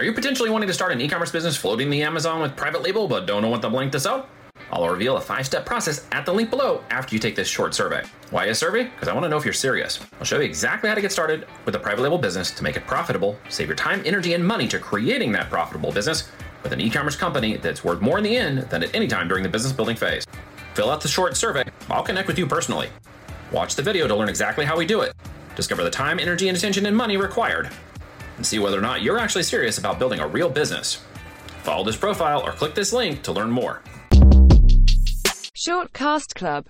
Are you potentially wanting to start an e commerce business floating the Amazon with private label but don't know what the blank to sell? I'll reveal a five step process at the link below after you take this short survey. Why a survey? Because I want to know if you're serious. I'll show you exactly how to get started with a private label business to make it profitable, save your time, energy, and money to creating that profitable business with an e commerce company that's worth more in the end than at any time during the business building phase. Fill out the short survey. I'll connect with you personally. Watch the video to learn exactly how we do it. Discover the time, energy, and attention and money required. And see whether or not you're actually serious about building a real business. Follow this profile or click this link to learn more. Shortcast Club